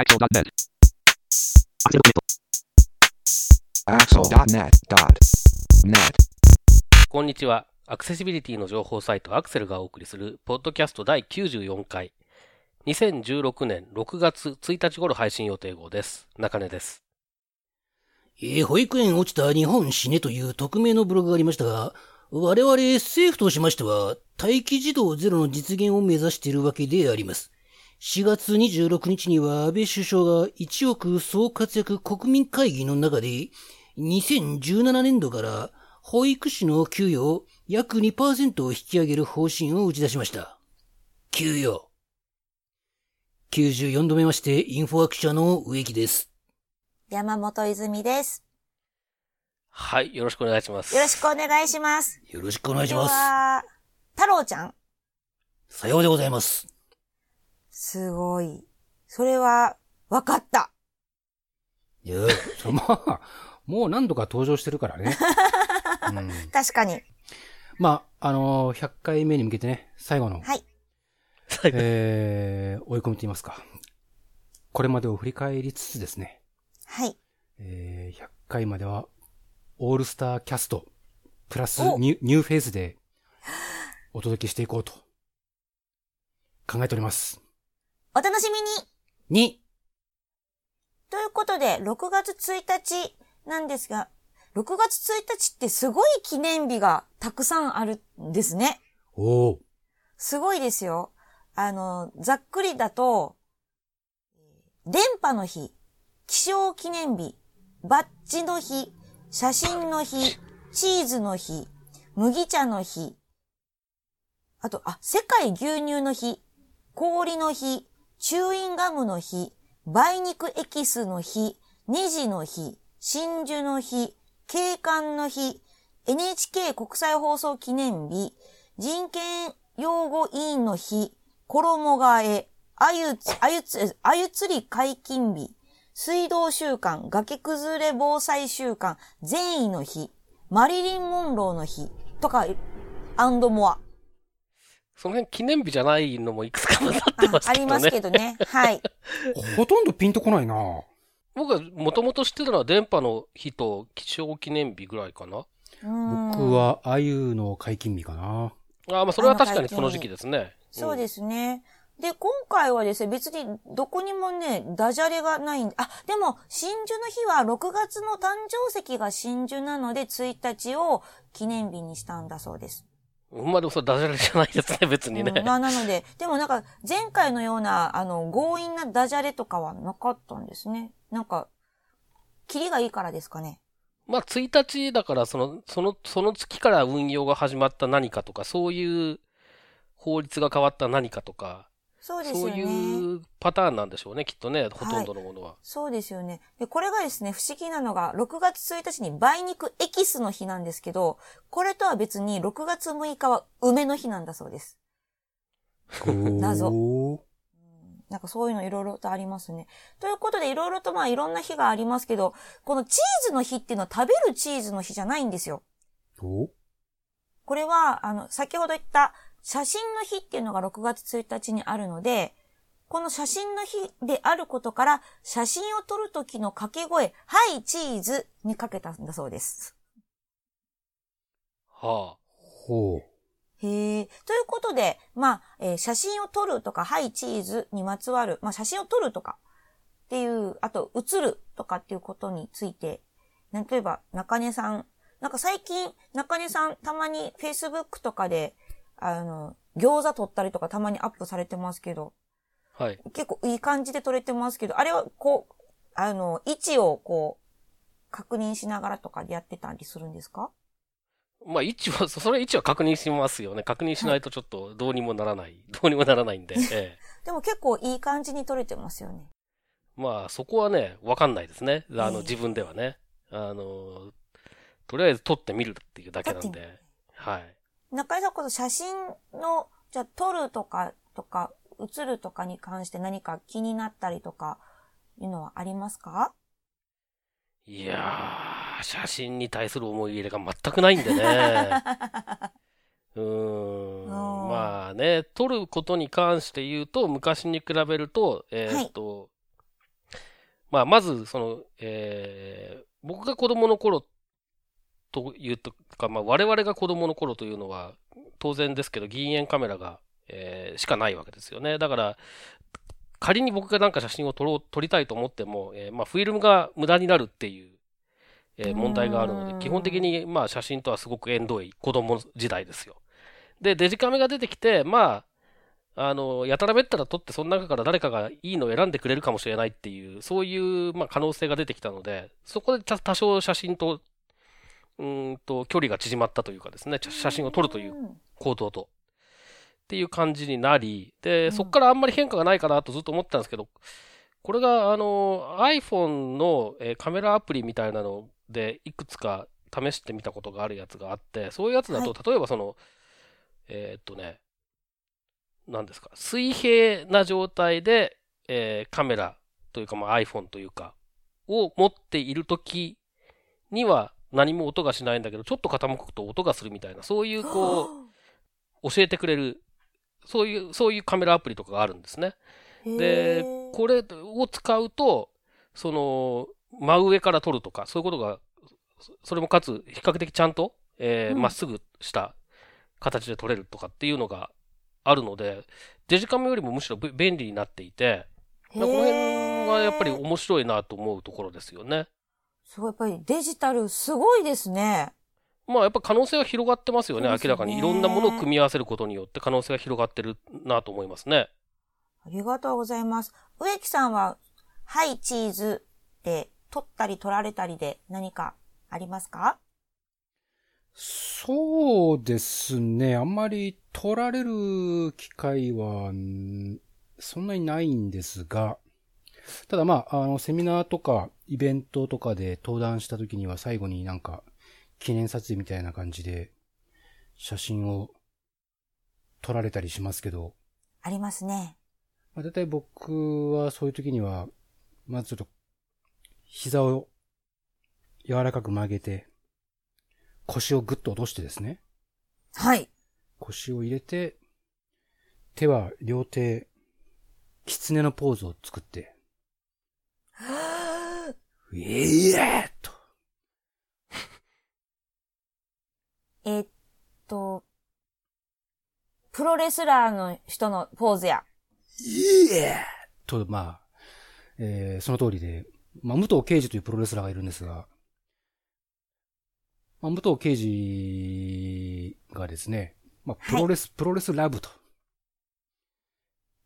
Axel.net. Axel.net.net. こんにちは。アクセシビリティの情報サイトアクセルがお送りするポッドキャスト第94回。2016年6月1日頃配信予定号です。中根です。えー保育園落ちた日本死ねという匿名のブログがありましたが、我々政府としましては、待機児童ゼロの実現を目指しているわけであります。4月26日には安倍首相が1億総活躍国民会議の中で、2017年度から保育士の給与を約2%を引き上げる方針を打ち出しました。給与。94度目まして、インフォアクションの植木です。山本泉です。はい。よろしくお願いします。よろしくお願いします。よろしくお願いしでます。は、太郎ちゃんさようでございます。すごい。それは、わかった。いや、そまあ、もう何度か登場してるからね。うん、確かに。まあ、あのー100回目に向けてね、最後の、はい。えー、追い込みと言いますか。これまでを振り返りつつですね、はい。えー、100回までは、オールスターキャスト、プラスおニュニューフェーズで、お届けしていこうと、考えております。お楽しみにに、ということで、6月1日なんですが、6月1日ってすごい記念日がたくさんあるんですね。おー、すごいですよ。あの、ざっくりだと、電波の日、気象記念日、バッジの日、写真の日、チーズの日、麦茶の日、あと、あ、世界牛乳の日、氷の日、チューインガムの日、梅肉エキスの日、ネジの日、真珠の日、景観の日、NHK 国際放送記念日、人権擁護委員の日、衣替え、あゆつ、あゆつ、あゆ釣り解禁日、水道週間、崖崩れ防災週間、善意の日、マリリン・モンローの日、とか、アンドモア。その辺記念日じゃないのもいくつか混ざってあますけどね。ありますけどね。はい。ほとんどピンとこないな僕はもともと知ってたのは電波の日と気象記念日ぐらいかな。僕僕。は、あゆの解禁日かなああ、まあそれは確かにその時期ですね。そうですね。で、今回はですね、別にどこにもね、ダジャレがないんあ、でも、真珠の日は6月の誕生石が真珠なので、1日を記念日にしたんだそうです。うん。まあでもそれダジャレじゃないですね、別にね。うんまあ、なので、でもなんか、前回のような、あの、強引なダジャレとかはなかったんですね。なんか、キリがいいからですかね。まあ、1日だから、その、その、その月から運用が始まった何かとか、そういう法律が変わった何かとか、そうそうですよね。いうパターンなんでしょうね、きっとね、ほとんどのものは。そうですよね。で、これがですね、不思議なのが、6月1日に梅肉エキスの日なんですけど、これとは別に6月6日は梅の日なんだそうです。謎なんかそういうのいろいろとありますね。ということでいろいろとまあいろんな日がありますけど、このチーズの日っていうのは食べるチーズの日じゃないんですよ。お？これは、あの、先ほど言った写真の日っていうのが6月1日にあるので、この写真の日であることから、写真を撮る時の掛け声、はい、チーズにかけたんだそうです。はほう。へえ。ということで、まあ、えー写真を撮るとか、はい、チーズにまつわる、まあ、写真を撮るとかっていう、あと、写るとかっていうことについて、例えば、中根さん、なんか最近、中根さん、たまに Facebook とかで、あの、餃子撮ったりとかたまにアップされてますけど、あ。はい。結構いい感じで撮れてますけど、あれはこう、あの、位置をこう、確認しながらとかでやってたりするんですか？まあ、位置は、そそれ位置は確認しますよね。確認しないとちょっとどうにもならない。どうにもならないんで。ええでも結構いい感じに撮れてますよね。まあ、そこはね、わかんないですね。あの、ええ自分ではね。あの、とりあえず撮ってみるっていうだけなんで。はい。中井さん、この写真の、じゃあ撮るとか、とか、写るとかに関して何か気になったりとか、いうのはありますか？いやー、写真に対する思い入れが全くないんでね。うーん。まあね、撮ることに関して言うと、昔に比べると、えーっと、まあ、まず、その、えー、僕が子供の頃というとか、まあ、我々が子供の頃というのは、当然ですけど、銀塩カメラが、えー、しかないわけですよね。だから、仮に僕がなんか写真を撮ろう、撮りたいと思っても、えー、まあ、フィルムが無駄になるっていう、えー、問題があるので、基本的に、まあ、写真とはすごく縁遠い子供時代ですよ。で、デジカメが出てきて、まあ、あの、やたらめったら撮ってその中から誰かがいいのを選んでくれるかもしれないっていう、そういう、まあ、可能性が出てきたので、そこで多少写真と、うんと、距離が縮まったというかですね、写真を撮るという行動と。っていう感じになり、で、そこからあんまり変化がないかなとずっと思ってたんですけど、これが、あの、iPhone の、えカメラアプリみたいなので、いくつか試してみたことがあるやつがあって、そういうやつだと、例えばその、えー、っとね、何ですか、水平な状態で、えー、カメラというか、まあ、iPhone というか、を持っているときには何も音がしないんだけど、ちょっと傾くと音がするみたいな、そういうこう、教えてくれる、そういう、そういうカメラアプリとかがあるんですね。で、これを使うと、その、真上から撮るとか、そういうことが、それもかつ、比較的ちゃんと、えー、ま、っすぐした形で撮れるとかっていうのがあるので、デジカメよりもむしろ便利になっていて、この辺はやっぱり面白いなと思うところですよね。すごい、やっぱりデジタルすごいですね。まあやっぱ可能性は広がってますよね。よね明らかにいろんなものを組み合わせることによって可能性が広がってるなと思いますね。ありがとうございます。植木さんは、はい、チーズで撮ったり撮られたりで何かありますか？そうですね。あんまり取られる機会は、そんなにないんですが、ただまあ、あの、セミナーとかイベントとかで登壇した時には最後になんか記念撮影みたいな感じで写真を撮られたりしますけど。ありますね。まあ、だいたい僕はそういう時には、まずちょっと膝を柔らかく曲げて、腰をぐっと落としてですね。はい。腰を入れて、手は両手、狐のポーズを作って、ええと。えっと、プロレスラーの人のポーズや。いえと、まあ、えー、その通りで、まあ、武藤敬司というプロレスラーがいるんですが、まあ、武藤刑事がですね、まあ、プロレス、はい、プロレスラブと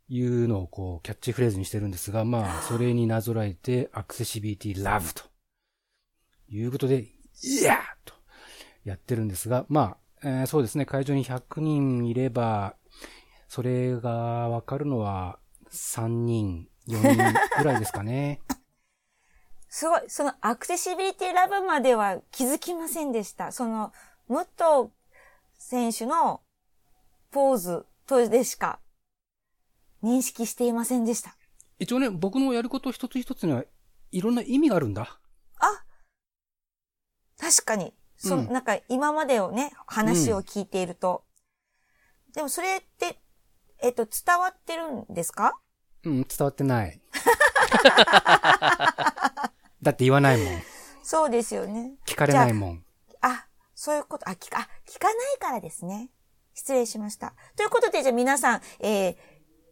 いうのをこう、キャッチフレーズにしてるんですが、まあ、それになぞらえて、アクセシビリティラブということで、いやーとやってるんですが、まあ、えー、そうですね、会場に100人いれば、それがわかるのは3人、4人ぐらいですかね。すごい、そのアクセシビリティラブまでは気づきませんでした。その、武藤選手のポーズとでしか認識していませんでした。一応ね、僕のやること一つ一つにはいろんな意味があるんだ。あ確かに。そ、うん、なんか今までをね、話を聞いていると。うん、でもそれって、えっと、伝わってるんですか？うん、伝わってない。だって言わないもん。そうですよね。聞かれないもん。あ、そういうこと、あ、聞か、あ、聞かないからですね。失礼しました。ということで、じゃあ皆さん、えー、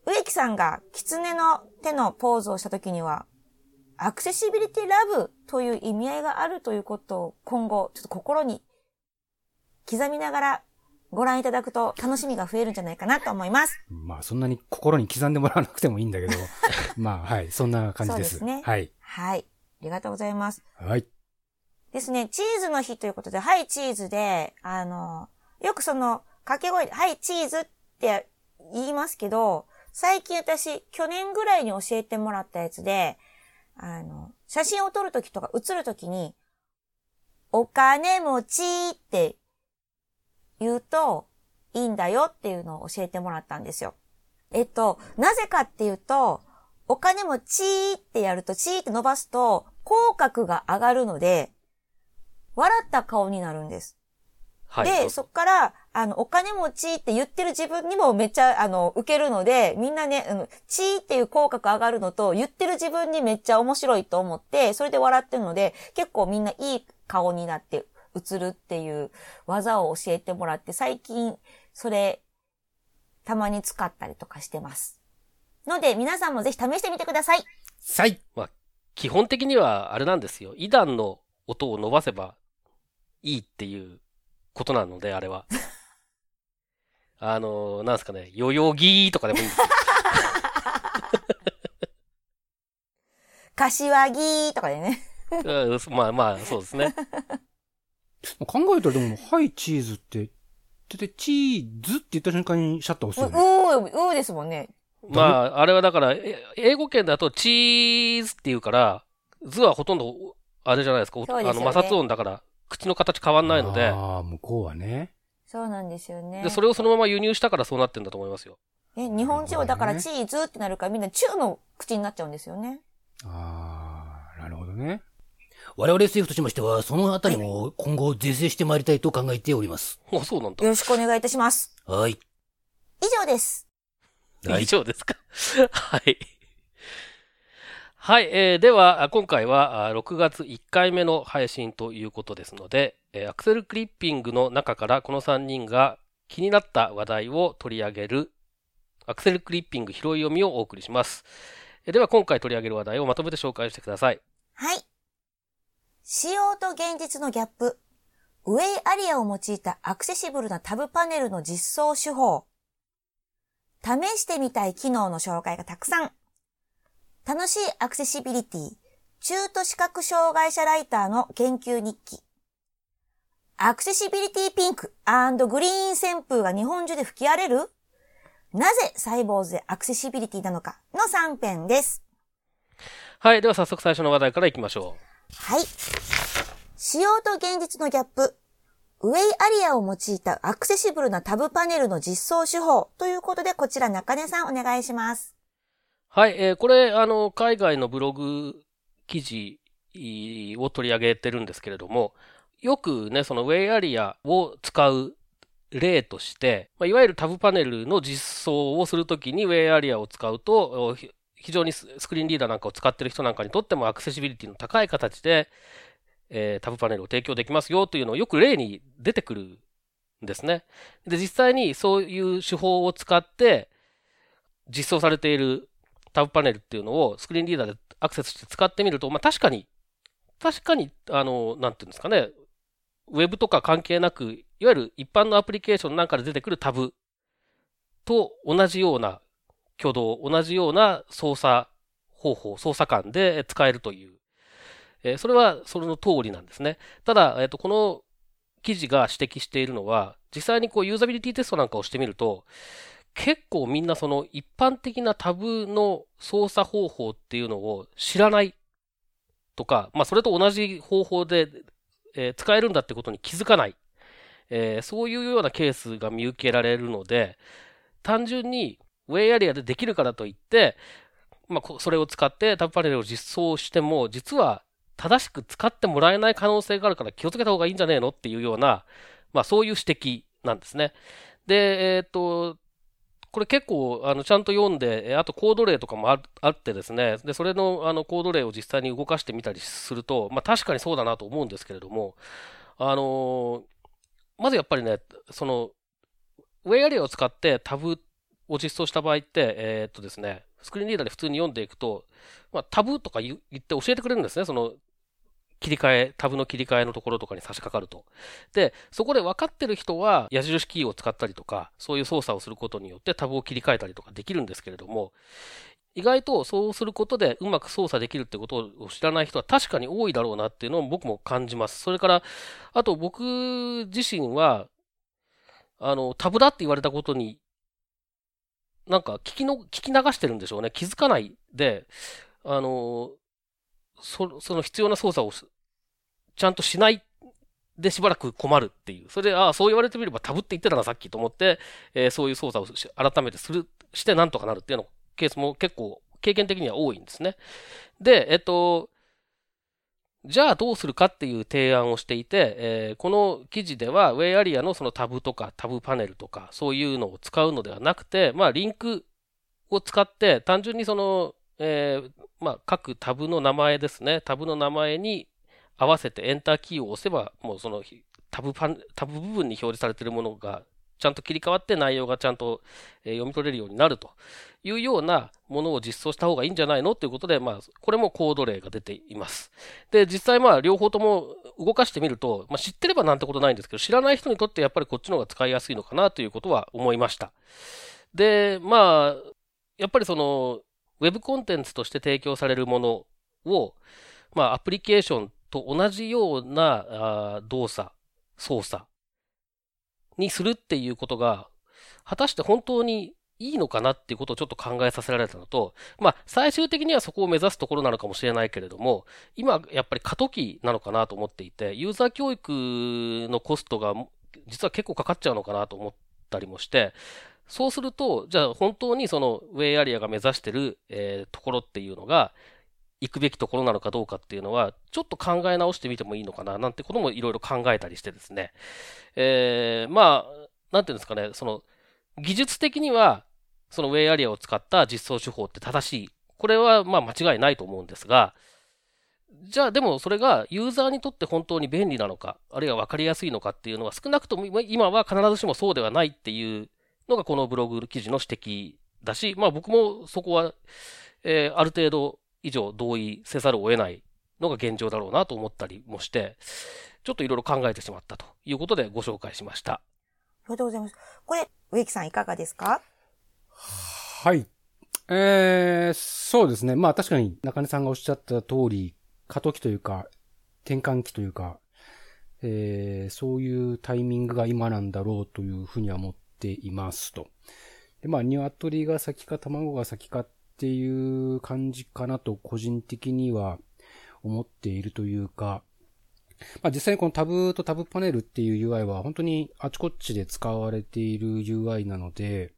植木さんが狐の手のポーズをしたときには、アクセシビリティラブという意味合いがあるということを今後、ちょっと心に刻みながらご覧いただくと楽しみが増えるんじゃないかなと思います。まあそんなに心に刻んでもらわなくてもいいんだけど、まあはい、そんな感じです。そうですね。はい。はい。ありがとうございます。はい。ですね、チーズの日ということで、はい、チーズで、あの、よくその、掛け声で、はい、チーズって言いますけど、最近私、去年ぐらいに教えてもらったやつで、あの、写真を撮るときとか写るときに、お金持ちって言うといいんだよっていうのを教えてもらったんですよ。えっと、なぜかっていうと、お金もチーってやると、チーって伸ばすと、口角が上がるので、笑った顔になるんです。はい。で、そっから、あの、お金持ちって言ってる自分にもめっちゃ、あの、受けるので、みんなね、あの、チーっていう口角上がるのと、言ってる自分にめっちゃ面白いと思って、それで笑ってるので、結構みんないい顔になって映るっていう技を教えてもらって、最近、それ、たまに使ったりとかしてます。ので、皆さんもぜひ試してみてください。はい。まあ、基本的にはあれなんですよ。イダンの音を伸ばせばいいっていうことなので、あれは。あの、なんですかね、代々木とかでもいいんですよ。柏木とかでね。まあまあ、そうですね。考えたらでも、はい、チーズって、で、チーズって言った瞬間にシャッター押すよね。う、う、うですもんね。まあ、あれはだから、英語圏だとチーズって言うから、図はほとんど、あれじゃないですか。すね、あの、摩擦音だから、口の形変わんないので。ああ、向こうはね。そうなんですよね。で、それをそのまま輸入したからそうなってんだと思いますよ。え、日本人はだからチーズってなるからみんなチューの口になっちゃうんですよね。ああ、なるほどね。我々政府としましては、そのあたりも今後是正してまいりたいと考えております。あ、そうなんだ。よろしくお願いいたします。はい。以上です。以上ですか？はい。はい、えー、では、今回は6月1回目の配信ということですので、え、アクセルクリッピングの中からこの3人が気になった話題を取り上げるアクセルクリッピング拾い読みをお送りします。では、今回取り上げる話題をまとめて紹介してください。はい。仕様と現実のギャップ。ウェイアリアを用いたアクセシブルなタブパネルの実装手法。試してみたい機能の紹介がたくさん。楽しいアクセシビリティ、中途視覚障害者ライターの研究日記。アクセシビリティピンクグリーン旋風が日本中で吹き荒れる？なぜサイボーズでアクセシビリティなのかの3編です。はい。では早速最初の話題からいきましょう。はい。仕様と現実のギャップ。ウェイアリアを用いたアクセシブルなタブパネルの実装手法ということで、こちら中根さんお願いします。はい、えー、これ、あの、海外のブログ記事を取り上げてるんですけれども、よくね、そのウェイアリアを使う例として、まあ、いわゆるタブパネルの実装をするときにウェイアリアを使うと、非常にスクリーンリーダーなんかを使っている人なんかにとってもアクセシビリティの高い形で、えー、タブパネルを提供できますよというのをよく例に出てくるんですね。で、実際にそういう手法を使って実装されているタブパネルっていうのをスクリーンリーダーでアクセスして使ってみると、まあ確かに、確かに、あの、なんていうんですかね、ウェブとか関係なく、いわゆる一般のアプリケーションなんかで出てくるタブと同じような挙動、同じような操作方法、操作感で使えるという。えー、それはその通りなんですね。ただ、えっ、と、この記事が指摘しているのは、実際にこうユーザビリティテストなんかをしてみると、結構みんなその一般的なタブの操作方法っていうのを知らないとか、まあそれと同じ方法で、え、使えるんだってことに気づかない、え、そういうようなケースが見受けられるので、単純にウェイアリアでできるからといって、まあそれを使ってタブパネルを実装しても、実は正しく使ってもらえない可能性があるから気をつけた方がいいんじゃねえのっていうような、まあそういう指摘なんですね。で、えっ、と、これ結構、あの、ちゃんと読んで、あとコード例とかもあってですね、で、それの、あの、コード例を実際に動かしてみたりすると、まあ、確かにそうだなと思うんですけれども、あのまずやっぱりね、その、ウェイアリアを使ってタブを実装した場合って、えー、っとですね、スクリーンリーダーで普通に読んでいくと、まあ、タブとか言って教えてくれるんですね。その、切り替え、タブの切り替えのところとかに差し掛かると。で、そこで分かってる人は矢印キーを使ったりとか、そういう操作をすることによってタブを切り替えたりとかできるんですけれども、意外とそうすることでうまく操作できるってことを知らない人は確かに多いだろうなっていうのを僕も感じます。それから、あと僕自身は、あの、タブだって言われたことに、なんか聞きの、聞き流してるんでしょうね。気づかないで、あの、そその必要な操作をちゃんとしないでしばらく困るっていう。それで、ああ、そう言われてみればタブって言ってたな、さっきと思って、えー、そういう操作を改めてする、してなんとかなるっていうのケースも結構経験的には多いんですね。で、えっと、じゃあどうするかっていう提案をしていて、えーこの記事では、ウェイアリアのそのタブとかタブパネルとか、そういうのを使うのではなくて、まあ、リンクを使って、単純にその、えーまあ、各タブの名前ですね、タブの名前に合わせてエンターキーを押せば、もうそのタブパン、タブ部分に表示されているものが、ちゃんと切り替わって内容がちゃんと、読み取れるようになるというようなものを実装した方がいいんじゃないのということで、まあ、これもコード例が出ています。で、実際まあ、両方とも動かしてみると、まあ、知ってればなんてことないんですけど、知らない人にとってやっぱりこっちの方が使いやすいのかなということは思いました。で、まあ、やっぱりその、ウェブコンテンツとして提供されるものを、まあ、アプリケーションと同じような動作、操作にするっていうことが、果たして本当にいいのかなっていうことをちょっと考えさせられたのと、まあ、最終的にはそこを目指すところなのかもしれないけれども、今、やっぱり過渡期なのかなと思っていて、ユーザー教育のコストが実は結構かかっちゃうのかなと思ったりもして、そうすると、じゃあ本当にそのウェイアリアが目指してる、えーところっていうのが、行くべきところなのかどうかっていうのは、ちょっと考え直してみてもいいのかな、なんてこともいろいろ考えたりしてですね。えーまあ、なんていうんですかね、その、技術的には、そのウェイアリアを使った実装手法って正しい。これはまあ間違いないと思うんですが、じゃあでもそれがユーザーにとって本当に便利なのか、あるいは分かりやすいのかっていうのは少なくとも今は必ずしもそうではないっていうのがこのブログ記事の指摘だし、まあ僕もそこは、えーある程度以上同意せざるを得ないのが現状だろうなと思ったりもして、ちょっといろいろ考えてしまったということでご紹介しました。ありがとうございます。これ、植木さんいかがですか？はい。えー、そうですね。まあ確かに中根さんがおっしゃった通り、過渡期というか、転換期というか、えー、そういうタイミングが今なんだろうというふうには思っていますと。で、まあ、鶏が先か卵が先かっていう感じかなと個人的には思っているというか、まあ実際にこのタブとタブパネルっていう UI は本当にあちこちで使われている UI なので、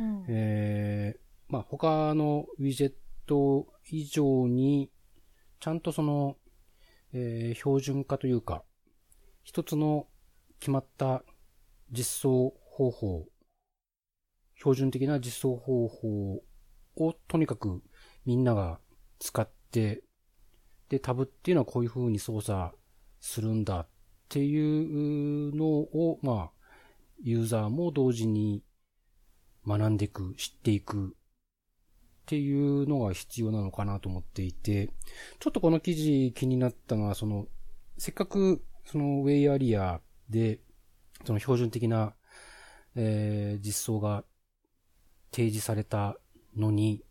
うん。えーまあ他のウィジェット以上に、ちゃんとその、えー標準化というか、一つの決まった実装方法、標準的な実装方法をとにかくみんなが使って、で、タブっていうのはこういう風に操作するんだっていうのを、まあ、ユーザーも同時に学んでいく、知っていくっていうのが必要なのかなと思っていて、ちょっとこの記事気になったのは、その、せっかくそのウェイアリアで、その標準的な、えー実装が提示されたのに、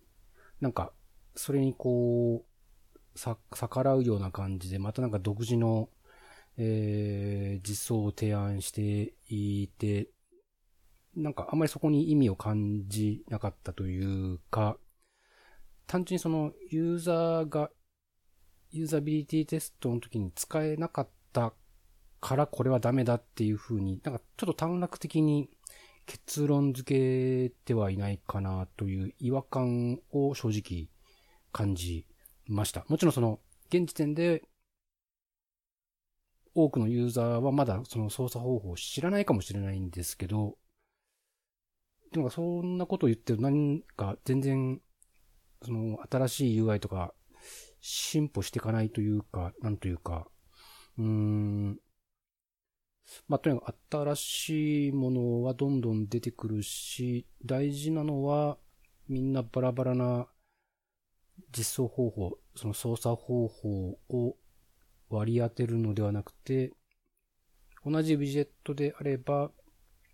なんか、それにこう、さ、逆らうような感じで、またなんか独自の、えー実装を提案していて、なんかあんまりそこに意味を感じなかったというか、単純にそのユーザーが、ユーザビリティテストの時に使えなかったからこれはダメだっていう風に、なんかちょっと短絡的に結論付けてはいないかなという違和感を正直感じました。もちろんその、現時点で多くのユーザーはまだその操作方法を知らないかもしれないんですけど、でもそんなことを言ってる何か全然、その新しい UI とか進歩していかないというか、なんというか、うーん、まあ、とにかく新しいものはどんどん出てくるし、大事なのはみんなバラバラな実装方法、その操作方法を割り当てるのではなくて、同じウィジェットであれば、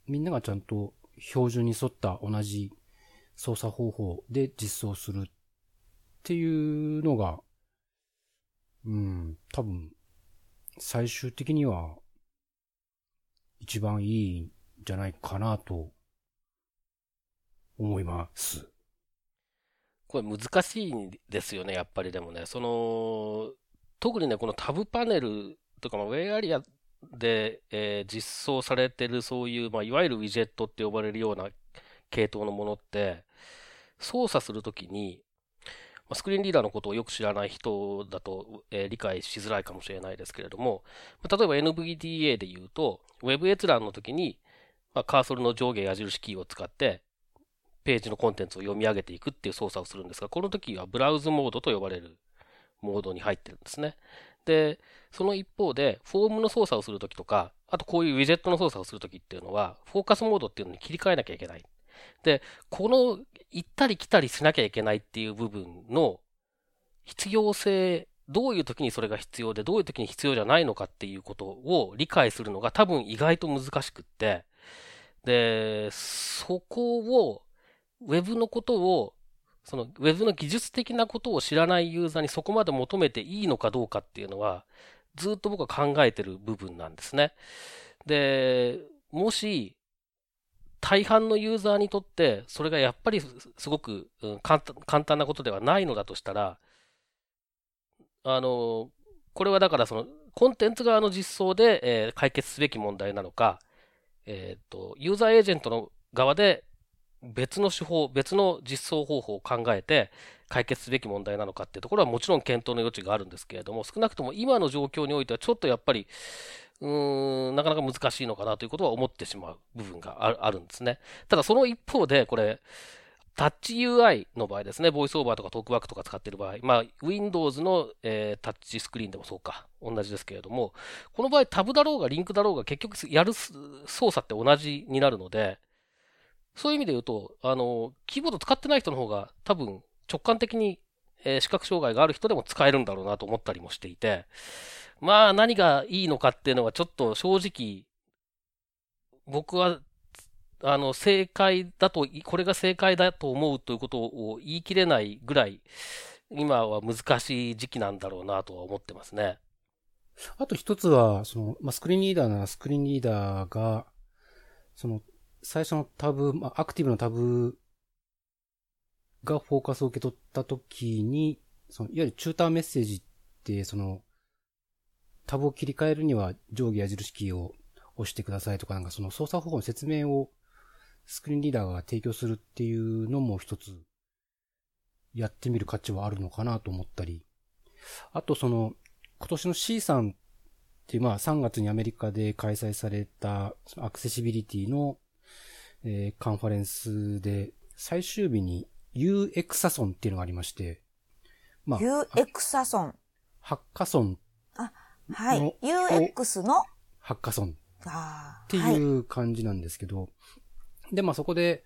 みんながちゃんと標準に沿った同じ操作方法で実装するっていうのが、うん、多分、最終的には、一番いいんじゃないかなと、思います。これ難しいんですよね、やっぱりでもね。その、特にね、このタブパネルとか、まウェイアリアで、えー実装されてるそういう、まあ、いわゆるウィジェットって呼ばれるような系統のものって、操作するときに、スクリーンリーダーのことをよく知らない人だと、えー理解しづらいかもしれないですけれども、ま例えば NVDA で言うと、Web 閲覧の時に、まあ、カーソルの上下矢印キーを使って、ページのコンテンツを読み上げていくっていう操作をするんですが、この時はブラウズモードと呼ばれるモードに入ってるんですね。で、その一方で、フォームの操作をするときとか、あとこういうウィジェットの操作をするときっていうのは、フォーカスモードっていうのに切り替えなきゃいけない。で、この行ったり来たりしなきゃいけないっていう部分の必要性、どういう時にそれが必要で、どういう時に必要じゃないのかっていうことを理解するのが多分意外と難しくって、で、そこを、ウェブのことを、そのウェブの技術的なことを知らないユーザーにそこまで求めていいのかどうかっていうのは、ずっと僕は考えてる部分なんですね。で、もし、大半のユーザーにとって、それがやっぱりすごく、うん簡単なことではないのだとしたら、あの、これはだからその、コンテンツ側の実装で、えー解決すべき問題なのか、えっと、ユーザーエージェントの側で別の手法、別の実装方法を考えて解決すべき問題なのかっていうところはもちろん検討の余地があるんですけれども、少なくとも今の状況においてはちょっとやっぱり、うーん、なかなか難しいのかなということは思ってしまう部分があるんですね。ただその一方で、これ、タッチ UI の場合ですね、ボイスオーバーとかトークバックとか使っている場合、まあ、Windows の、えータッチスクリーンでもそうか、同じですけれども、この場合タブだろうがリンクだろうが結局やる操作って同じになるので、そういう意味で言うと、あの、キーボード使ってない人の方が多分直感的に、えー視覚障害がある人でも使えるんだろうなと思ったりもしていて、まあ何がいいのかっていうのはちょっと正直、僕は、あの、正解だと、これが正解だと思うということを言い切れないぐらい、今は難しい時期なんだろうなとは思ってますね。あと一つは、その、まあ、スクリーンリーダーならスクリーンリーダーが、その、最初のタブ、まあ、アクティブのタブがフォーカスを受け取ったときに、その、いわゆるチューターメッセージって、その、タブを切り替えるには上下矢印キーを押してくださいとか、なんかその操作方法の説明をスクリーンリーダーが提供するっていうのも一つやってみる価値はあるのかなと思ったり、あとその、今年の C さんっていう、まあ3月にアメリカで開催されたアクセシビリティの、えーカンファレンスで最終日に UX サソンっていうのがありまして、まあ、UX サソン。ハッカソン、はいの。UX の、ハッカソンあってーはい。いう感じなんですけど、で、まあそこで、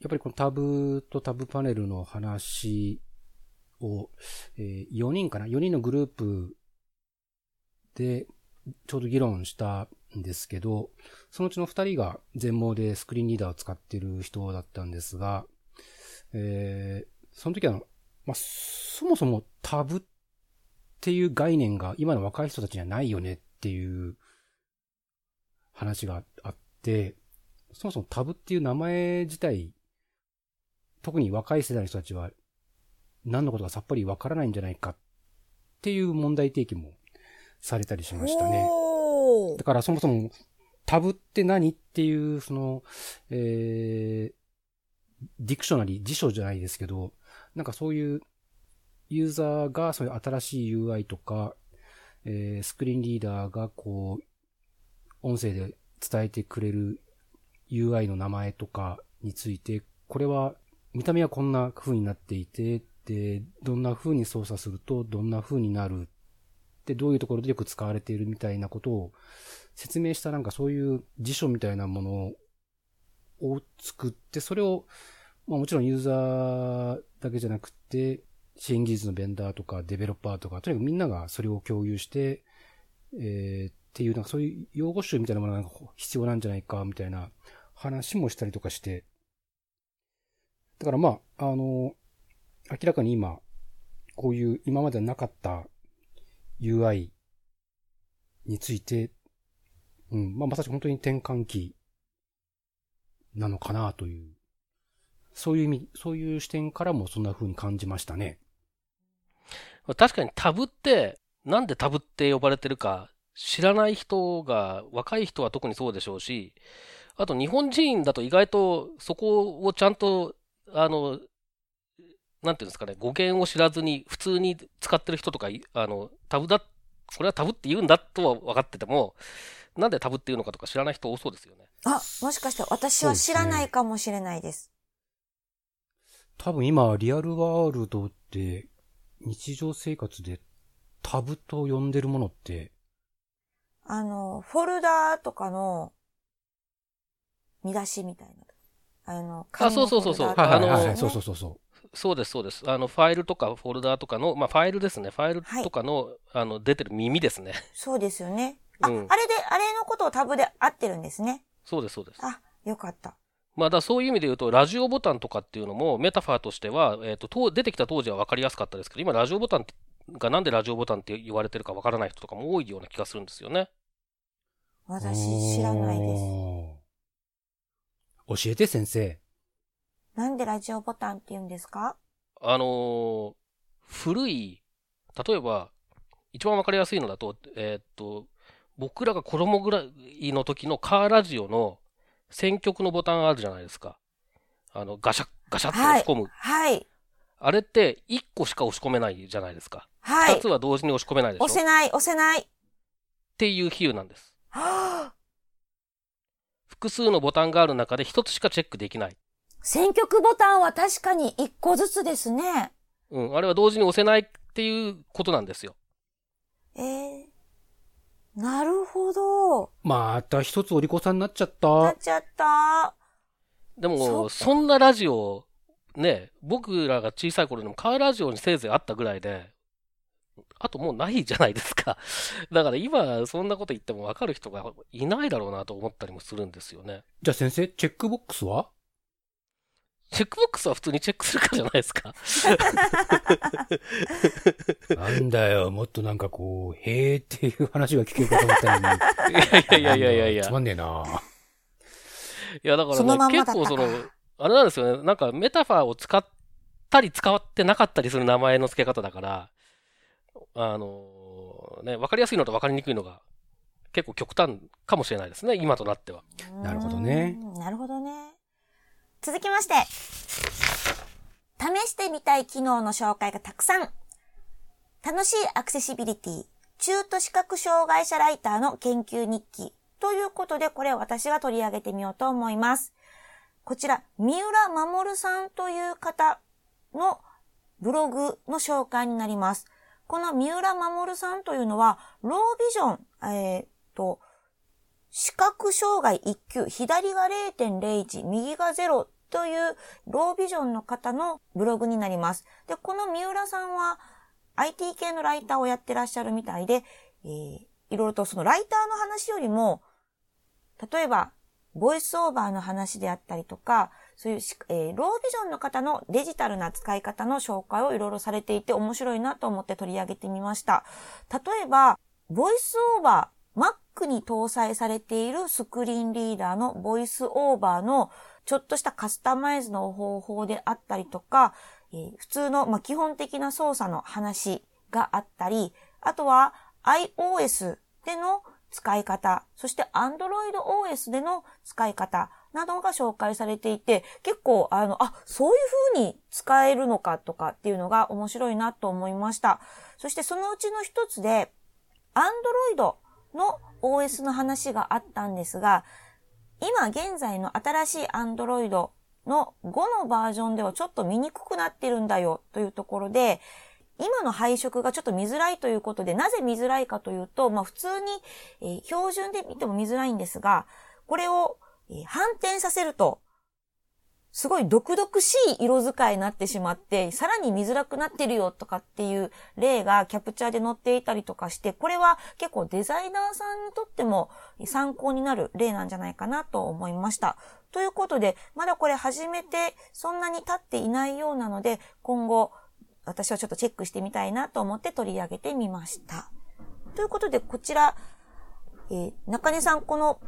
やっぱりこのタブとタブパネルの話を、え4人かな ?4 人のグループでちょうど議論したんですけど、そのうちの2人が全盲でスクリーンリーダーを使ってる人だったんですが、えーその時は、まあ、そもそもタブっていう概念が今の若い人たちにはないよねっていう話があって、そもそもタブっていう名前自体、特に若い世代の人たちは何のことかさっぱりわからないんじゃないかっていう問題提起もされたりしましたね。だからそもそもタブって何っていう、その、えー、 dictionary、辞書じゃないですけど、なんかそういうユーザーがそういう新しい UI とか、えー、スクリーンリーダーがこう、音声で伝えてくれる UI の名前とかについて、これは見た目はこんな風になっていて、で、どんな風に操作するとどんな風になるで、どういうところでよく使われているみたいなことを説明したなんかそういう辞書みたいなものを作って、それを、まあもちろんユーザーだけじゃなくて、支援技術のベンダーとかデベロッパーとか、とにかくみんながそれを共有して、えーっていう、なんかそういう用語集みたいなものが必要なんじゃないか、みたいな話もしたりとかして、だからまあ、あの、明らかに今、こういう今までなかった UI について、うん、まあまさしく本当に転換期なのかなという、そういう意味、そういう視点からもそんな風に感じましたね。確かにタブって、なんでタブって呼ばれてるか知らない人が、若い人は特にそうでしょうし、あと日本人だと意外とそこをちゃんと、あの、なんていうんですかね、語源を知らずに普通に使ってる人とかい、あの、タブだ、これはタブって言うんだとは分かってても、なんでタブっていうのかとか知らない人多そうですよね。あ、もしかして私は知らないかもしれないです。多分今、リアルワールドって、日常生活でタブと呼んでるものって、あの、フォルダーとかの見出しみたいな。あの、紙のそうそうそうそうあのはいはいはい、そうそうそうそう。そうです、そうです。あの、ファイルとかフォルダーとかの、まあ、ファイルですね。ファイルとかの、あの、出てる耳ですね。そうですよね。あ、うんあれで、あれのことをタブで合ってるんですね。そうです、そうです。あ、よかった。まあ、だそういう意味で言うと、ラジオボタンとかっていうのも、メタファーとしては、えっ、とと、出てきた当時は分かりやすかったですけど、今、ラジオボタンがなんでラジオボタンって言われてるか分からない人とかも多いような気がするんですよね。私知らないです。す。教えて先生。なんでラジオボタンって言うんですか？あのー古い、例えば、一番分かりやすいのだと、えっ、と、僕らが子供ぐらいの時のカーラジオの選曲のボタンあるじゃないですか。あの、ガシャッ、ガシャッと押し込む。はい。あれって1個しか押し込めないじゃないですか。2はいつ。は同時に押し込めないでしょ押せない、押せない。っていう比喩なんです。はぁ複数のボタンがある中で1つしかチェックできない。選曲ボタンは確かに一個ずつですね。うん、あれは同時に押せないっていうことなんですよ。えー、なるほど。また一つお利口さんになっちゃっ。なったちゃった。でも、そそんなラジオ、ね、僕らが小さい頃でもカーラジオにせいぜいあったぐらいで、あともうないじゃないですか。だから今、そんなこと言っても分かる人がいないだろうなと思ったりもするんですよね。じゃあ先生、チェックボックスは？チェックボックスは普通にチェックするかじゃないですか。なんだよ、もっとなんかこう、へーっていう話が聞けるかと思ったのに。いやいやいやいやいやつまんねえな。いや、だからそのまね、んまだったか結構その、あれなんですよね。なんかメタファーを使ったり使ってなかったりする名前の付け方だから、あのね、わかりやすいのとわかりにくいのが結構極端かもしれないですね、今となっては。なるほどね。なるほどね。続きまして、試してみたい機能の紹介がたくさん。楽しいアクセシビリティ、中途視覚障害者ライターの研究日記。ということで、これを私が取り上げてみようと思います。こちら、三浦守さんという方のブログの紹介になります。この三浦守さんというのは、ロービジョン、えーっと、視覚障害1級、左が0.01、右が0というロービジョンの方のブログになります。で、この三浦さんは IT 系のライターをやってらっしゃるみたいで、えーいろいろとそのライターの話よりも、例えば、ボイスオーバーの話であったりとか、そういう、えーロービジョンの方のデジタルな使い方の紹介をいろいろされていて面白いなと思って取り上げてみました。例えば、ボイスオーバー、Mac に搭載されているスクリーンリーダーのボイスオーバーのちょっとしたカスタマイズの方法であったりとか、えー普通の、まあ、基本的な操作の話があったり、あとは iOS での使い方、そして Android OS での使い方などが紹介されていて、結構、あの、あ、そういう風に使えるのかとかっていうのが面白いなと思いました。そしてそのうちの一つで、Android の OS の話があったんですが、今現在の新しい Android の5のバージョンではちょっと見にくくなってるんだよというところで、今の配色がちょっと見づらいということで、なぜ見づらいかというと、まあ普通に、え標準で見ても見づらいんですが、これを、え反転させると、すごい毒々しい色使いになってしまって、さらに見づらくなってるよとかっていう例がキャプチャーで載っていたりとかして、これは結構デザイナーさんにとっても参考になる例なんじゃないかなと思いました。ということで、まだこれ始めてそんなに経っていないようなので、今後私はちょっとチェックしてみたいなと思って取り上げてみました。ということで、こちら、えー中根さん、この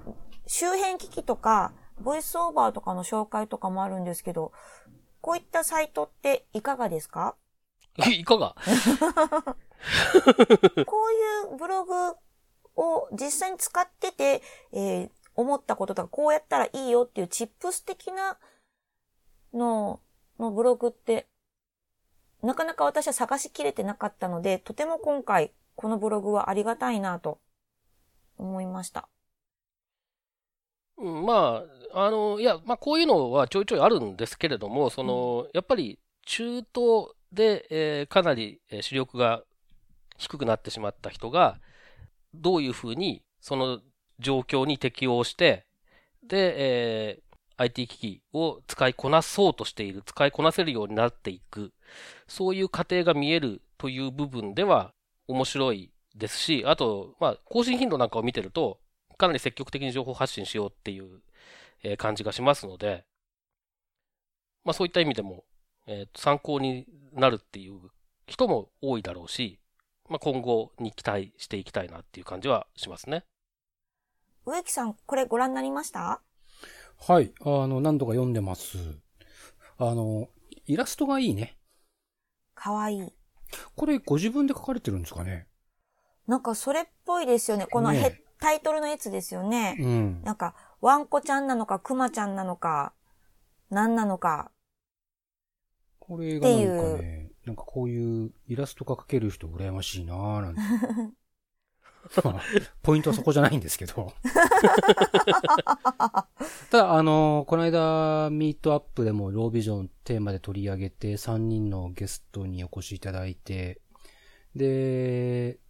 周辺機器とか、ボイスオーバーとかの紹介とかもあるんですけど、こういったサイトっていかがですか？いかが？こういうブログを実際に使ってて、えー思ったこととか、こうやったらいいよっていうチップス的なののブログってなかなか私は探しきれてなかったので、とても今回、このブログはありがたいなと思いました。うん、まあ、あの、いや、まあ、こういうのはちょいちょいあるんですけれども、その、やっぱり中東で、えーかなりえー視力が低くなってしまった人が、どういうふうにその状況に適応して、で、えー IT 機器を使いこなそうとしている、使いこなせるようになっていく、そういう過程が見えるという部分では面白いですし、あと、まあ、更新頻度なんかを見てると、かなり積極的に情報発信しようっていう、えー感じがしますので、まあそういった意味でも、えーと参考になるっていう人も多いだろうし、まあ今後に期待していきたいなっていう感じはしますね。植木さん、これご覧になりました？はい。あの、何度か読んでます。あの、イラストがいいね。かわいい。これご自分で描かれてるんですかね？なんかそれっぽいですよね。このヘッねタイトルのやつですよね。うん。なんか、ワンコちゃんなのか、クマちゃんなのか、何なのか。これがなんかってね、なんかこういうイラストが描ける人羨ましいなぁなんて。まあポイントはそこじゃないんですけど。ただ、あの、この間、ミートアップでもロービジョンテーマで取り上げて、3人のゲストにお越しいただいて、で、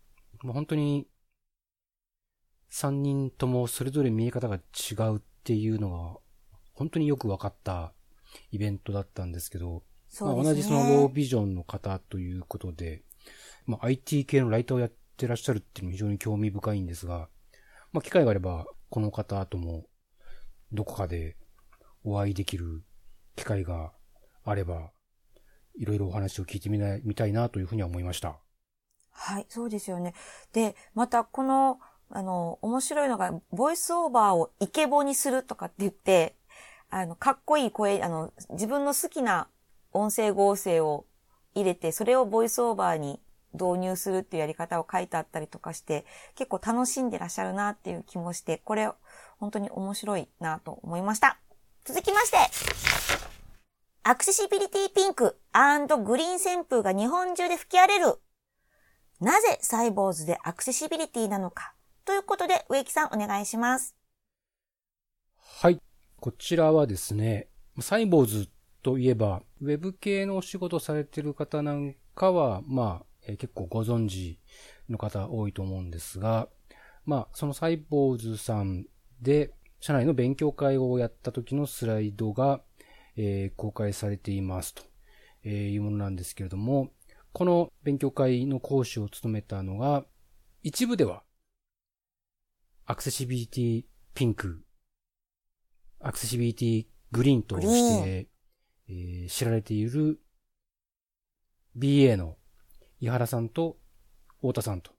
もう本当に、3人ともそれぞれ見え方が違うっていうのが、本当によく分かったイベントだったんですけど、ね。まあ、同じそのロービジョンの方ということで、まあ、IT 系のライターをやってらっしゃるっていうのも非常に興味深いんですが、まあ、機会があれば、この方とも、どこかでお会いできる機会があれば、いろいろお話を聞いてみない、みたいなというふうには思いました。はい、そうですよね。で、またこの、あの、面白いのが、ボイスオーバーをイケボにするとかって言って、あの、かっこいい声、あの、自分の好きな音声合成を入れて、それをボイスオーバーに導入するっていうやり方を書いてあったりとかして、結構楽しんでらっしゃるなっていう気もして、これ、本当に面白いなと思いました。続きまして、アクセシビリティピンクグリーン旋風が日本中で吹き荒れる。なぜサイボーズでアクセシビリティなのか。ということで、植木さんお願いします。はい。こちらはですね、サイボーズといえば、ウェブ系のお仕事されてる方なんかは、まあ、えー結構ご存知の方多いと思うんですが、まあ、そのサイボーズさんで、社内の勉強会をやった時のスライドが、えー公開されていますとえーいうものなんですけれども、この勉強会の講師を務めたのが、一部では、アクセシビリティピンク、アクセシビリティグリーンとして、えー知られている BA の井原さんと太田さんと、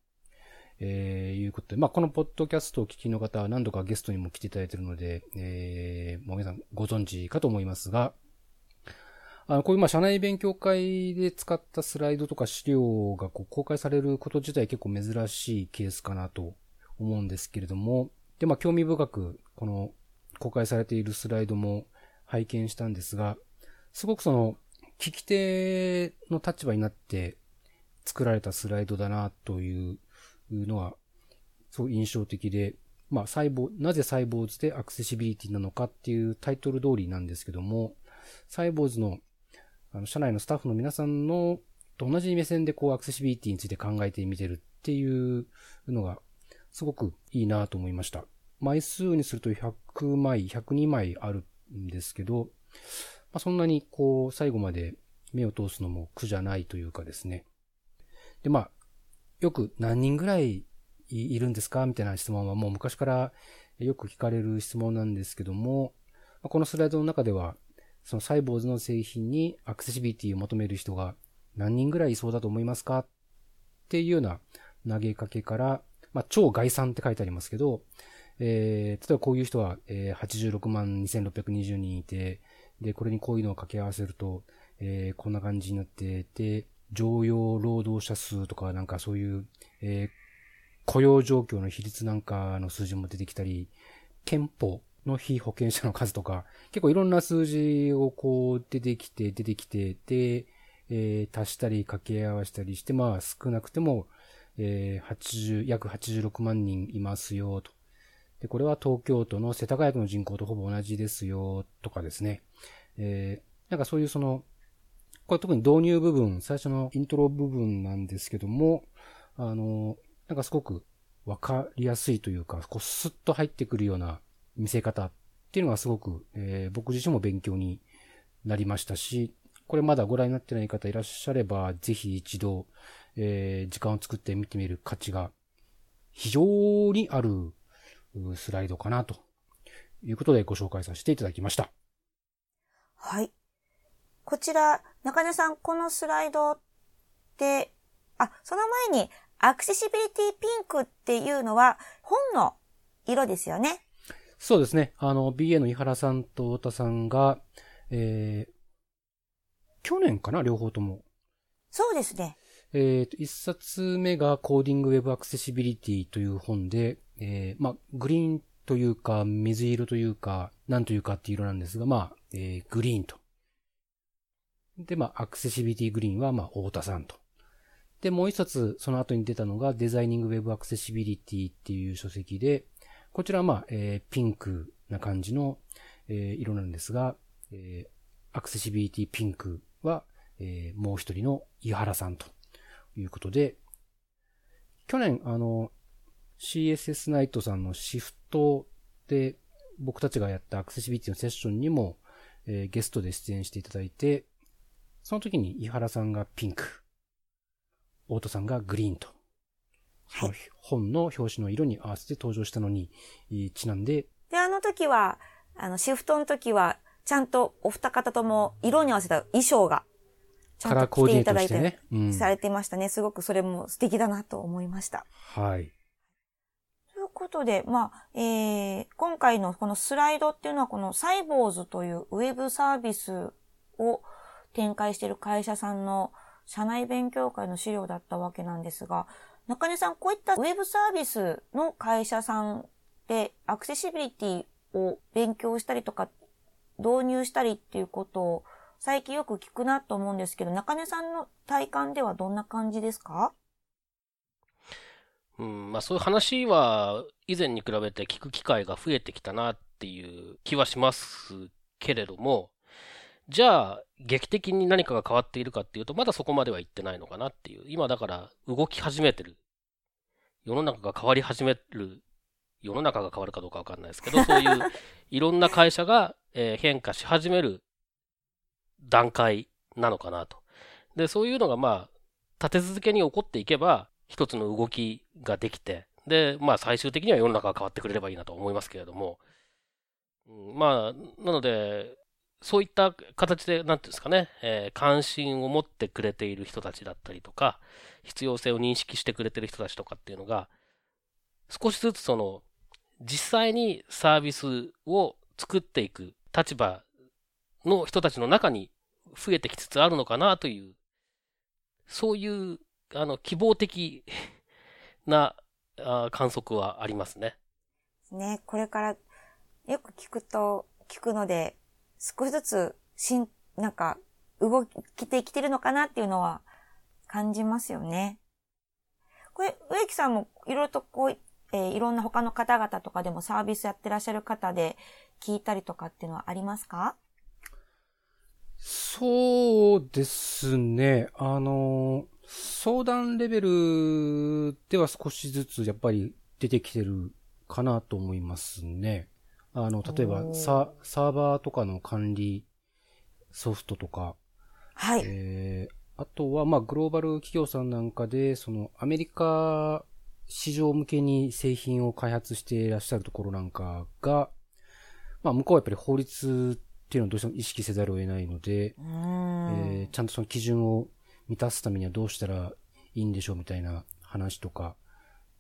えーいうことで、まあ、このポッドキャストをお聞きの方は何度かゲストにも来ていただいているので、えーもう皆さんご存知かと思いますが、あの、こういうまあ社内勉強会で使ったスライドとか資料がこう公開されること自体結構珍しいケースかなと思うんですけれども、で、まあ興味深くこの公開されているスライドも拝見したんですが、すごくその聞き手の立場になって作られたスライドだなというのはすごい印象的で、まあ細胞、なぜサイボーズでアクセシビリティなのかっていうタイトル通りなんですけども、サイボーズのあの、社内のスタッフの皆さんの、と同じ目線でこう、アクセシビリティについて考えてみてるっていうのが、すごくいいなと思いました。枚数にすると100枚、102枚あるんですけど、まあ、そんなにこう、最後まで目を通すのも苦じゃないというかですね。で、まあ、よく何人ぐらいいるんですかみたいな質問はもう昔からよく聞かれる質問なんですけども、このスライドの中では、そのサイボーズの製品にアクセシビリティを求める人が何人ぐらいいそうだと思いますかっていうような投げかけから、まあ、超概算って書いてありますけど、えー、例えばこういう人は、えー、86万2620人いて、で、これにこういうのを掛け合わせると、えー、こんな感じになって、で、常用労働者数とかなんかそういう、えー、雇用状況の比率なんかの数字も出てきたり、憲法の非保険者の数とか、結構いろんな数字をこう出てきて、出てきて、で、えー足したり掛け合わせたりして、まあ少なくても、えー80、約86万人いますよ、と。で、これは東京都の世田谷区の人口とほぼ同じですよ、とかですね。えーなんかそういうその、これ特に導入部分、最初のイントロ部分なんですけども、あの、なんかすごくわかりやすいというか、こうスッと入ってくるような見せ方っていうのがすごく、えー僕自身も勉強になりましたし、これまだご覧になってない方いらっしゃれば、ぜひ一度、えー時間を作って見てみる価値が非常にあるうスライドかなということでご紹介させていただきました。はい。こちら、中根さん、このスライドって、あ、その前に、アクセシビリティピンクっていうのは、本の色ですよね。そうですね。あの、BA の井原さんと太田さんが、えー去年かな両方とも。そうですね。えっ、と、一冊目がコーディングウェブアクセシビリティという本で、えーまあ、グリーンというか、水色というか、なんというかっていう色なんですが、まあ、えーグリーンと。で、まあ、アクセシビリティグリーンは、まあ、太田さんと。で、もう一冊、その後に出たのが、デザイニングウェブアクセシビリティっていう書籍で、こちらは、まあ、えーピンクな感じの、えー色なんですが、えーアクセシビリティピンクは、えーもう一人の井原さんということで、去年、あの、CSS ナイトさんのシフトで僕たちがやったアクセシビリティのセッションにも、えーゲストで出演していただいて、その時に井原さんがピンク、大戸さんがグリーンと、その本の表紙の色に合わせて登場したのにえーちなんで、で、あの時は、あの、シフトの時は、ちゃんとお二方とも色に合わせた衣装が、ちゃんと着ていただいて。されてましたね。すごくそれも素敵だなと思いました。はい。ということで、まあ、えー、今回のこのスライドっていうのはこのサイボーズというウェブサービスを展開している会社さんの社内勉強会の資料だったわけなんですが、中根さん、こういったウェブサービスの会社さんでアクセシビリティを勉強したりとか導入したりっていうことを最近よく聞くなと思うんですけど、中根さんの体感ではどんな感じですか？うん、まあそういう話は以前に比べて聞く機会が増えてきたなっていう気はしますけれども、じゃあ劇的に何かが変わっているかっていうと、まだそこまでは言ってないのかなっていう。今だから動き始めてる。世の中が変わり始める。世の中が変わるかどうかわかんないですけど、そういういろんな会社が、えー変化し始める段階なのかなと。で、そういうのがまあ、立て続けに起こっていけば、一つの動きができて、で、まあ最終的には世の中が変わってくれればいいなと思いますけれども、うんまあ、なので、そういった形で、なんていうんですかね、えー関心を持ってくれている人たちだったりとか、必要性を認識してくれている人たちとかっていうのが、少しずつその、実際にサービスを作っていく立場の人たちの中に増えてきつつあるのかなという、そういう、あの、希望的な観測はありますね。ね、これからよく聞くと、聞くので、少しずつ、しん、なんか、動きてきてるのかなっていうのは感じますよね。これ、植木さんもいろいろとこう、えーいろんな他の方々とかでもサービスやってらっしゃる方で聞いたりとかっていうのはありますか？そうですね。あの、相談レベルでは少しずつやっぱり出てきてるかなと思いますね。あの、例えばササーバーとかの管理ソフトとか、はい。えーあとは、まあ、グローバル企業さんなんかで、その、アメリカ市場向けに製品を開発していらっしゃるところなんかが、まあ、向こうはやっぱり法律っていうのをどうしても意識せざるを得ないので。えーちゃんとその基準を満たすためにはどうしたらいいんでしょうみたいな話とか、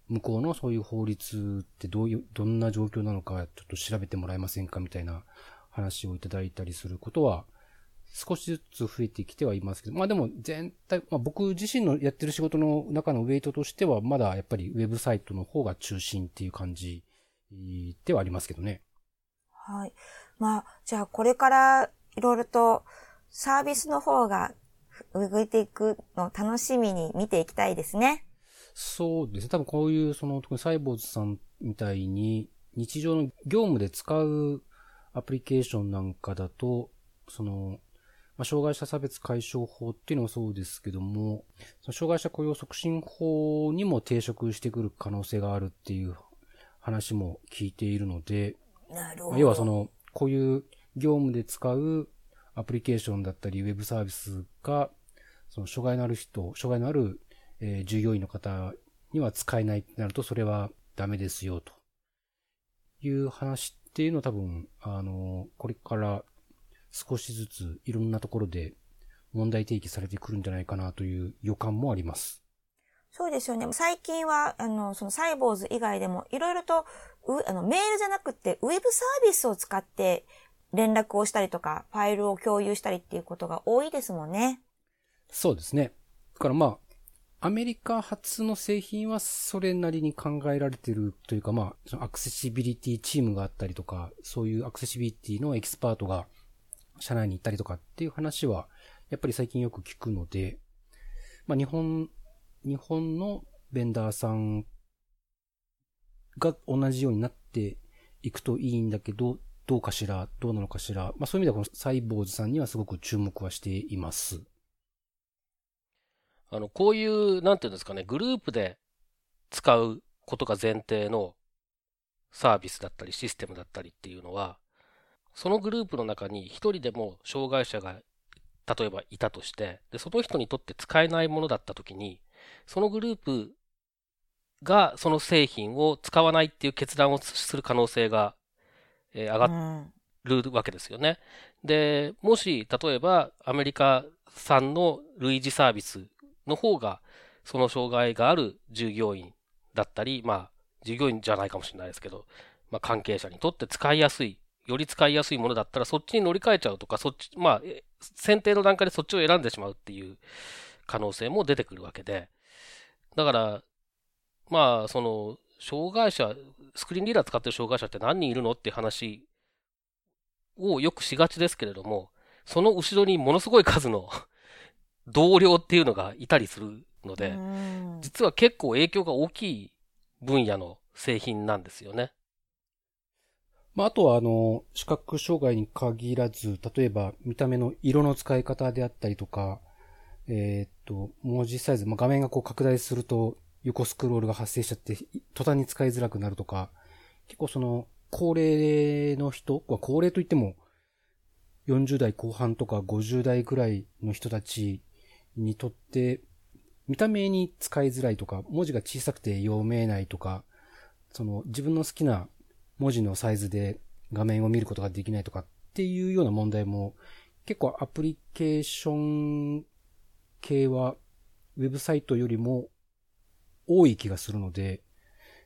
向こうのそういう法律ってどういう、どんな状況なのかちょっと調べてもらえませんかみたいな話をいただいたりすることは、少しずつ増えてきてはいますけど、まあでも全体、まあ僕自身のやってる仕事の中のウェイトとしては、まだやっぱりウェブサイトの方が中心っていう感じではありますけどね。はい。まあ、じゃあこれからいろいろとサービスの方が動いていくのを楽しみに見ていきたいですね。そうですね。多分こういう、その、特にサイボーズさんみたいに、日常の業務で使うアプリケーションなんかだと、その、まあ、障害者差別解消法っていうのもそうですけども、その障害者雇用促進法にも抵触してくる可能性があるっていう話も聞いているので、なるほど。まあ要はその、こういう業務で使うアプリケーションだったり、ウェブサービスが、その障害のある人、障害のある、えー従業員の方には使えないってなると、それはダメですよ、という話っていうのは多分、あの、これから少しずついろんなところで問題提起されてくるんじゃないかなという予感もあります。そうですよね。最近は、あの、そのサイボウズ以外でも、いろいろと、うあの、メールじゃなくて、ウェブサービスを使って連絡をしたりとか、ファイルを共有したりっていうことが多いですもんね。そうですね。だからまあ、アメリカ発の製品はそれなりに考えられてるというかまあ、そのアクセシビリティチームがあったりとか、そういうアクセシビリティのエキスパートが社内にいたりとかっていう話は、やっぱり最近よく聞くので、まあ日本、日本のベンダーさんが同じようになっていくといいんだけど、どうかしら、どうなのかしら。まあそういう意味ではこのサイボーズさんにはすごく注目はしています。あの、こういう、なんていうんですかね、グループで使うことが前提のサービスだったりシステムだったりっていうのは、そのグループの中に一人でも障害者が例えばいたとして、で、その人にとって使えないものだったときに、そのグループがその製品を使わないっていう決断をする可能性が、えー上が。るわけですよね。で、もし、例えば、アメリカ産の類似サービスの方が、その障害がある従業員だったり、まあ、従業員じゃないかもしれないですけど、まあ、関係者にとって使いやすい、より使いやすいものだったら、そっちに乗り換えちゃうとか、そっち、まあ、え選定の段階でそっちを選んでしまうっていう可能性も出てくるわけで、だから、まあ、その、障害者、スクリーンリーダー使ってる障害者って何人いるのっていう話をよくしがちですけれども、その後ろにものすごい数の 同僚っていうのがいたりするので、うん実は結構影響が大きい分野の製品なんですよね。まあ、あとは、あの、視覚障害に限らず、例えば、見た目の色の使い方であったりとか、えーっと、文字サイズ、まあ、画面がこう拡大すると、横スクロールが発生しちゃって、途端に使いづらくなるとか、結構その、高齢の人、まあ高齢といっても、40代後半とか50代ぐらいの人たちにとって、見た目に使いづらいとか、文字が小さくて読めないとか、その自分の好きな文字のサイズで画面を見ることができないとかっていうような問題も結構アプリケーション系はウェブサイトよりも多い気がするので、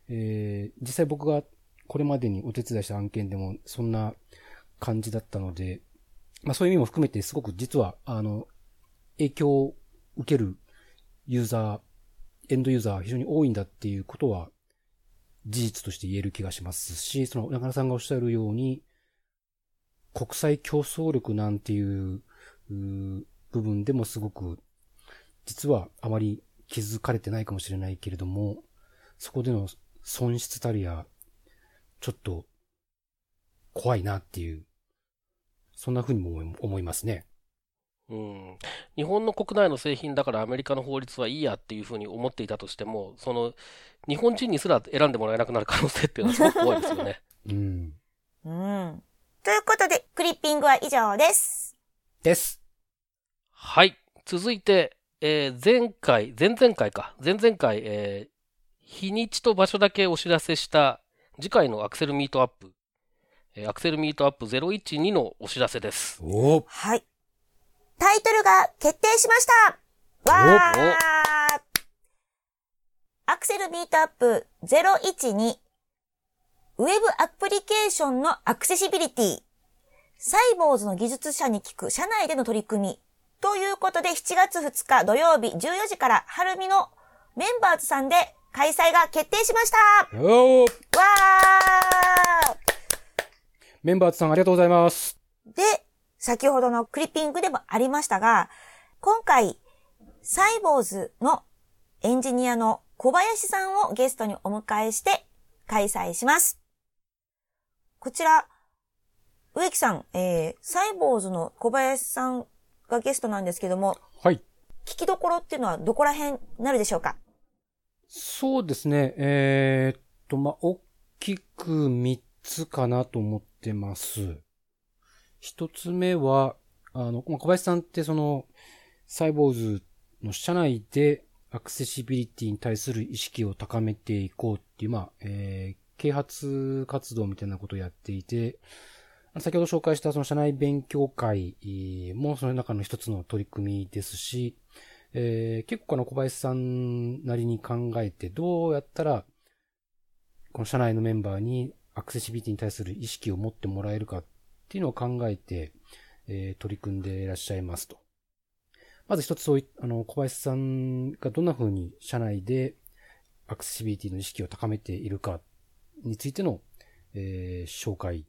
えー実際僕がこれまでにお手伝いした案件でもそんな感じだったので、まあそういう意味も含めてすごく実はあの影響を受けるユーザー、エンドユーザー非常に多いんだっていうことは事実として言える気がしますし、その中田さんがおっしゃるように、国際競争力なんていう部分でもすごく、実はあまり気づかれてないかもしれないけれども、そこでの損失たりや、ちょっと怖いなっていう、そんな風にも思いますね。うん。日本の国内の製品だからアメリカの法律はいいやっていうふうに思っていたとしても、その、日本人にすら選んでもらえなくなる可能性っていうのはすごく怖いですよね。うん。うん。ということで、クリッピングは以上です。です。はい。続いて、えー前回、前々回か。前々回、えー日にちと場所だけお知らせした次回の Accsell Meetup、えー Accsell Meetup 012のお知らせです。おはい。タイトルが決定しました。わー。 Accsell Meetup 012ウェブアプリケーションのアクセシビリティ。サイボウズの技術者に聞く社内での取り組み。ということで7月2日土曜日14時から晴海のメンバーズさんで開催が決定しました。おー。わメンバーズさんありがとうございます。ーで、先ほどのクリッピングでもありましたが、今回、サイボーズのエンジニアの小林さんをゲストにお迎えして開催します。こちら、植木さん、えー、サイボーズの小林さんがゲストなんですけども、はい。聞きどころっていうのはどこら辺になるでしょうか？そうですね。えーっと、まあ、大きく3つかなと思ってます。一つ目は、あの、小林さんってその、サイボーズの社内でアクセシビリティに対する意識を高めていこうっていう、まあ、えー啓発活動みたいなことをやっていて、先ほど紹介したその社内勉強会もその中の一つの取り組みですし、えー結構あの小林さんなりに考えてどうやったらこの社内のメンバーにアクセシビリティに対する意識を持ってもらえるかっっていうのを考えて、えー取り組んでいらっしゃいますと。まず一つそういあの、小林さんがどんな風に社内でアクセシビリティの意識を高めているかについての、えー紹介。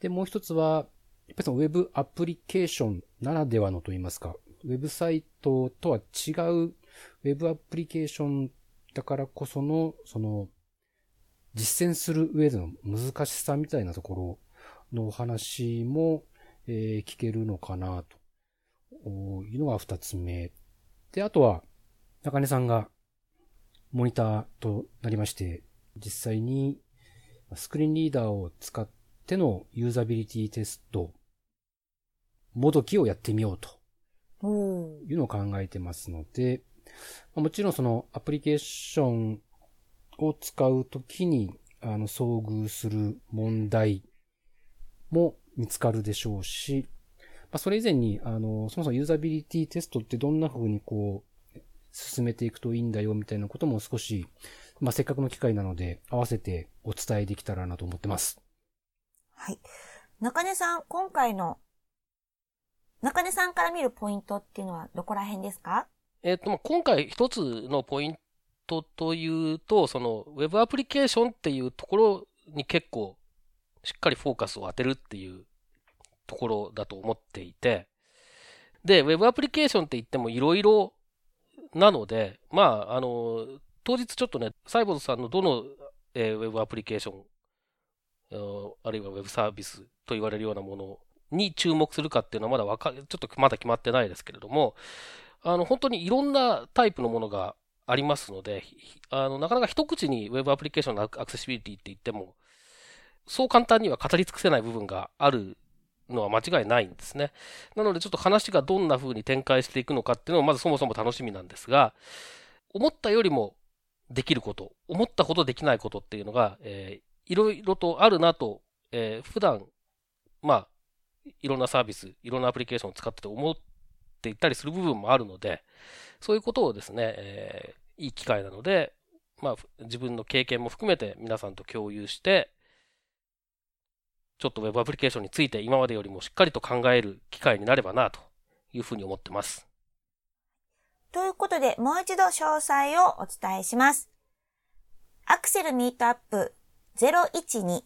で、もう一つは、やっぱりそのウェブアプリケーションならではのといいますか、ウェブサイトとは違うウェブアプリケーションだからこその、その、実践する上での難しさみたいなところのお話も、えー聞けるのかなと。いうのが二つ目。で、あとは、中根さんがモニターとなりまして、実際にスクリーンリーダーを使ってのユーザビリティテスト、もどきをやってみようと。いうのを考えてますので、まあもちろんそのアプリケーションを使うときに、あの、遭遇する問題も見つかるでしょうし、まあ、それ以前に、あの、そもそもユーザビリティテストってどんな風にこう、進めていくといいんだよみたいなことも少し、まあ、せっかくの機会なので、合わせてお伝えできたらなと思ってます。はい。中根さん、今回の、中根さんから見るポイントっていうのはどこら辺ですか？えっ、と、まあ今回一つのポイントというと、その、ウェブアプリケーションっていうところに結構、しっかりフォーカスを当てるっていうところだと思っていて、で、ウェブアプリケーションって言ってもいろいろなので、まあ、あの、当日ちょっとね、サイボーズさんのどの、えーウェブアプリケーション、あるいはウェブサービスと言われるようなものに注目するかっていうのはまだわか、ちょっとまだ決まってないですけれども、あの、本当にいろんなタイプのものがありますので、あの、なかなか一口に Web アプリケーションのアクセシビリティって言っても、そう簡単には語り尽くせない部分があるのは間違いないんですね。なのでちょっと話がどんな風に展開していくのかっていうのはまずそもそも楽しみなんですが、思ったよりもできること、思ったほどできないことっていうのが、えーいろいろとあるなと、えー普段、まあ、いろんなサービス、いろんなアプリケーションを使ってて思っていったりする部分もあるので、そういうことをですね、えーいい機会なので、まあ、自分の経験も含めて皆さんと共有して、ちょっと Web アプリケーションについて今までよりもしっかりと考える機会になればなというふうに思ってます。ということで、もう一度詳細をお伝えします。アクセルミートアップ012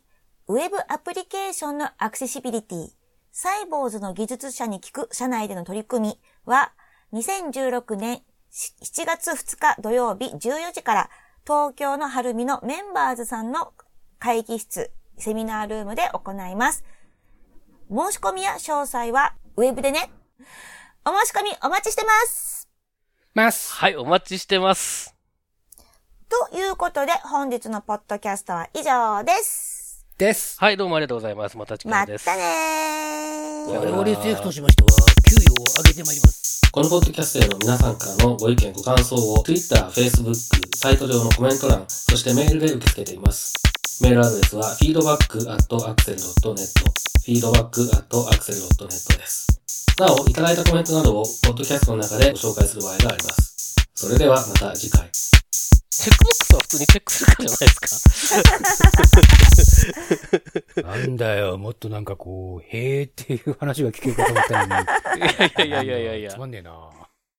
ウェブアプリケーションのアクセシビリティサイボーズの技術者に聞く社内での取り組みは2016年7月2日土曜日14時から東京の晴海のメンバーズさんの会議室セミナールームで行います。申し込みや詳細はウェブでね。お申し込みお待ちしてます。ますはい、お待ちしてます。ということで、本日のポッドキャストは以上です。です。はい、どうもありがとうございます。また次回です。またねー。我々政府としましては、給与を上げてまいります。このポッドキャストへの皆さんからのご意見、ご感想を Twitter、Facebook、サイト上のコメント欄、そしてメールで受け付けています。メールアドレスは feedback.axel.net feedback.axel.net です。なお、いただいたコメントなどをポッドキャストの中でご紹介する場合があります。それではまた次回。チェックボックスは普通にチェックするかじゃないですか？なんだよ、もっとなんかこう、へーっていう話が聞けるかと思ったのに。いやいやいやいやいやいやつ。まんねえな